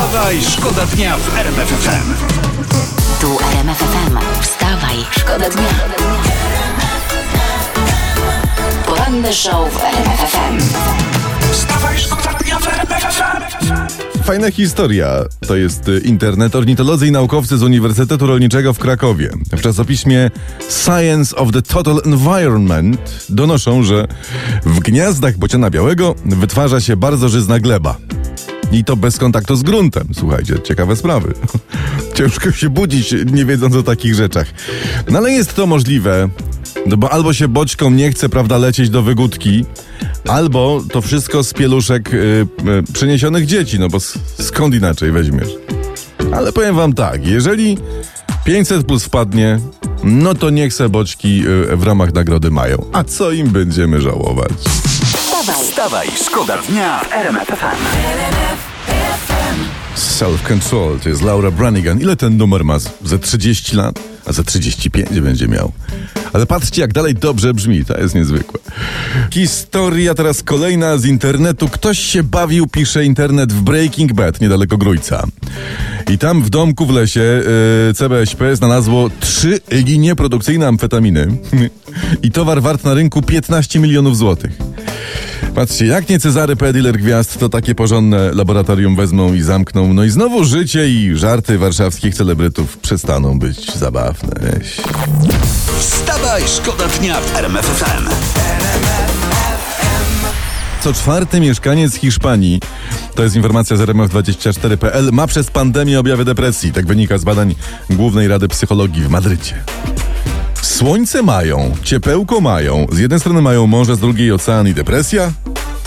Wstawaj, szkoda dnia w RMF FM. Tu RMF FM. Wstawaj, szkoda dnia. Poranny show w RMF FM. Wstawaj, szkoda dnia w RMF FM. Fajna historia. To jest y, internet. Ornitolodzy i naukowcy z Uniwersytetu Rolniczego w Krakowie w czasopiśmie Science of the Total Environment donoszą, że w gniazdach bociana białego wytwarza się bardzo żyzna gleba. I to bez kontaktu z gruntem. Słuchajcie, ciekawe sprawy. Ciężko się budzić, nie wiedząc o takich rzeczach. No ale jest to możliwe, no bo albo się boćkom nie chce, prawda, lecieć do wygódki, albo to wszystko z pieluszek y, y, przyniesionych dzieci, no bo skąd inaczej weźmiesz? Ale powiem wam tak, jeżeli 500 plus wpadnie, no to niech se boćki y, w ramach nagrody mają. A co im będziemy żałować? Wstawaj, Wstawaj, szkoda dnia w RMF FM. Self-Control, to jest Laura Branigan. Ile ten numer ma? Ze 30 lat? A za 35 będzie miał. Ale patrzcie, jak dalej dobrze brzmi, to jest niezwykłe. Historia teraz kolejna z internetu. Ktoś się bawił, pisze internet w Breaking Bad, niedaleko Grójca. I tam w domku w lesie yy, CBŚP znalazło trzy linie produkcyjne amfetaminy. I towar wart na rynku 15 milionów złotych. Patrzcie, jak nie Cezary P. Dealer Gwiazd, to takie porządne laboratorium wezmą i zamkną. No i znowu życie i żarty warszawskich celebrytów przestaną być zabawne. Weź. Wstawaj, szkoda dnia w RMF FM. Co czwarty mieszkaniec Hiszpanii, to jest informacja z RMF24.pl, ma przez pandemię objawy depresji. Tak wynika z badań Głównej Rady Psychologii w Madrycie. Słońce mają, ciepełko mają. Z jednej strony mają morze, z drugiej ocean i depresja?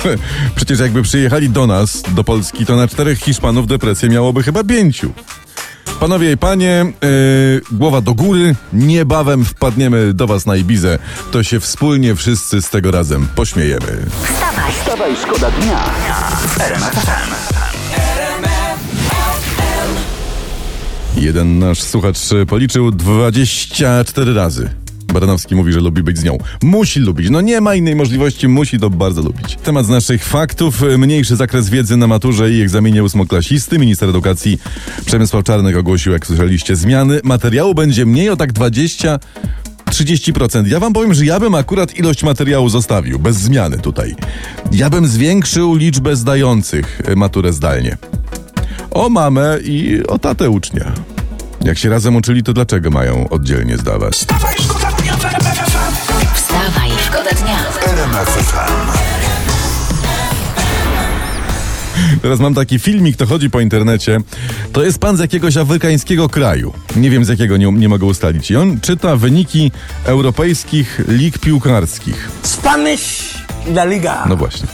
Przecież jakby przyjechali do nas, do Polski, to na czterech Hiszpanów depresję miałoby chyba pięciu. Panowie i panie, yy, głowa do góry, niebawem wpadniemy do was na Ibizę. To się wspólnie wszyscy z tego razem pośmiejemy. wstawaj, Wstawaj, szkoda dnia w RMF FM. Jeden nasz słuchacz policzył 24 razy. Baranowski mówi, że lubi być z nią. Musi lubić. No nie ma innej możliwości, musi to bardzo lubić. Temat z naszych faktów. Mniejszy zakres wiedzy na maturze i egzaminie ósmoklasisty. Minister edukacji Przemysław Czarnek ogłosił, jak słyszeliście, zmiany. Materiału będzie mniej o tak 20 30%. Ja wam powiem, że ja bym akurat ilość materiału zostawił, bez zmiany tutaj. Ja bym zwiększył liczbę zdających y, maturę zdalnie. O mamę i o tatę ucznia. Jak się razem uczyli, to dlaczego mają oddzielnie zdawać? Wstawaj, szkoda dnia. Teraz mam taki filmik, to chodzi po internecie. To jest pan z jakiegoś afrykańskiego kraju. Nie wiem z jakiego, nie, nie mogę ustalić. I on czyta wyniki europejskich lig piłkarskich. Spanish La Liga. No właśnie.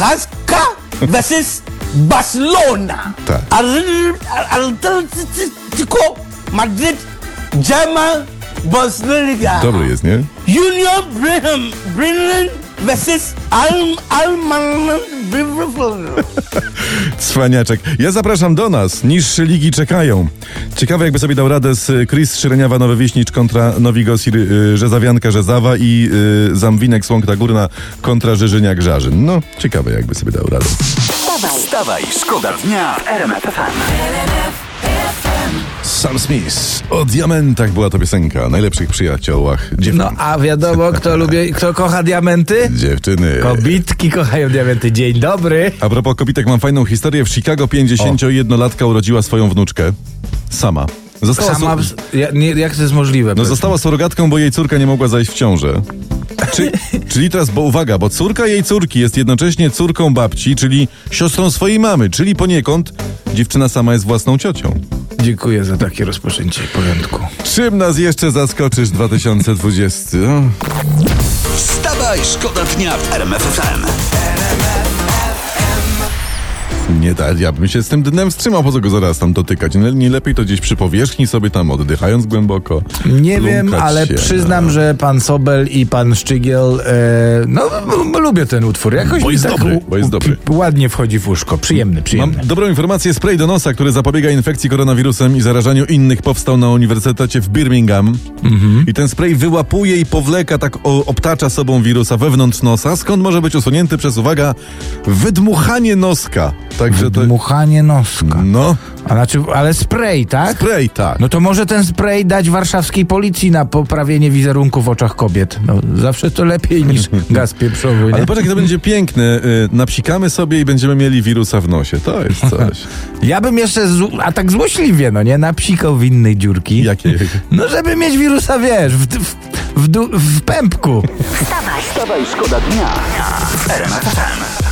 Rasca versus Barcelona. Tak. Al- Atletico Madrid, German Bundesliga. Dobry jest, nie? Junior Brigham Brennan versus Al Alman Cwaniaczek. Ja zapraszam do nas. Niższe ligi czekają. Ciekawe, jakby sobie dał radę z Chris Szyreniawa Nowy Wieśnicz kontra Nowigosir y, Rzezawianka Rzezawa i y, Zamwinek Słąkta Górna kontra Żyżyniak Żarzyn. No, ciekawe, jakby sobie dał radę. Wstawaj, Wstawaj, szkoda dnia w RMF FM. Sam Smith. O diamentach była to piosenka. Najlepszych przyjaciołach dziewczyn. No a wiadomo, kto lubi, kto kocha diamenty? Dziewczyny. Kobitki kochają diamenty. Dzień dobry. A propos kobitek, mam fajną historię. W Chicago 51-latka urodziła swoją wnuczkę. Sama. Została Sama, su- ja, nie, jak to jest możliwe? no została surogatką, bo jej córka nie mogła zajść w ciążę. Czy, czyli teraz, bo uwaga, bo córka jej córki jest jednocześnie córką babci, czyli siostrą swojej mamy, czyli poniekąd dziewczyna sama jest własną ciocią. Dziękuję za takie rozpoczęcie porządku. Czym nas jeszcze zaskoczysz 2020? O. Wstawaj, szkoda dnia w RMF FM. Nie tak, ja bym się z tym dnem wstrzymał, po co go zaraz tam dotykać. Nie, nie lepiej to gdzieś przy powierzchni sobie tam oddychając głęboko. Nie wiem, ale się, przyznam, no. że pan Sobel i pan Szczygiel, e, no lubię ten utwór. Jakoś Bo jest tak dobry, bo jest dobry. Ładnie wchodzi w uszko. Przyjemny, Mam przyjemny. dobrą informację. Spray do nosa, który zapobiega infekcji koronawirusem i zarażaniu innych, powstał na Uniwersytecie w Birmingham. Mhm. I ten spray wyłapuje i powleka, tak obtacza sobą wirusa wewnątrz nosa, skąd może być usunięty przez, uwaga, wydmuchanie noska. Także to... Dmuchanie noska. No, A znaczy, ale spray, tak? spray, tak. No to może ten spray dać warszawskiej policji na poprawienie wizerunku w oczach kobiet. No, zawsze to lepiej niż gaz pieprzowy. Ale Nie? patrz, jak to będzie piękne. Y, Napsikamy sobie i będziemy mieli wirusa w nosie. To jest coś. Ja bym jeszcze, z, a tak złośliwie, no nie, napsikał w innej dziurki. Jakie? No żeby mieć wirusa, wiesz, w, w, w, w pępku. Wstawaj, Wstawaj, szkoda dnia w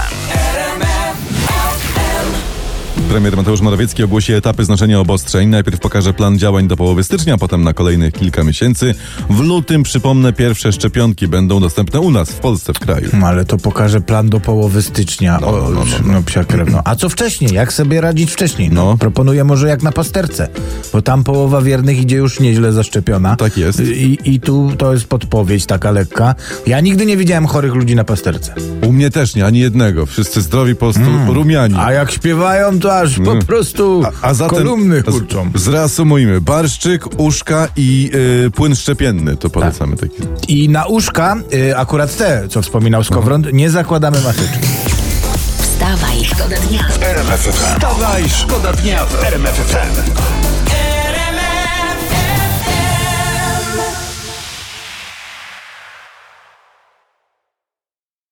Premier Mateusz Morawiecki ogłosi etapy znaczenia obostrzeń. Najpierw pokaże plan działań do połowy stycznia, potem na kolejnych kilka miesięcy. W lutym, przypomnę, pierwsze szczepionki będą dostępne u nas, w Polsce, w kraju. No, ale to pokaże plan do połowy stycznia. No, o, no, no, no. no, psia krew, no. A co wcześniej? Jak sobie radzić wcześniej? No, No. Proponuję może jak na pasterce, bo tam połowa wiernych idzie już nieźle zaszczepiona. Tak jest. I, I tu to jest podpowiedź taka lekka. Ja nigdy nie widziałem chorych ludzi na pasterce. U mnie też nie, ani jednego. Wszyscy zdrowi, po prostu rumiani. A jak śpiewają, to aż po prostu Mm. A, a zatem kolumny kurczą. z- zreasumujmy. Barszczyk, uszka i y, płyn szczepienny. To polecamy taki. I na uszka, y, akurat te, co wspominał Skowron, nie zakładamy maseczki. wstawaj, szkoda dnia. Wstawaj, szkoda dnia w RMF FM.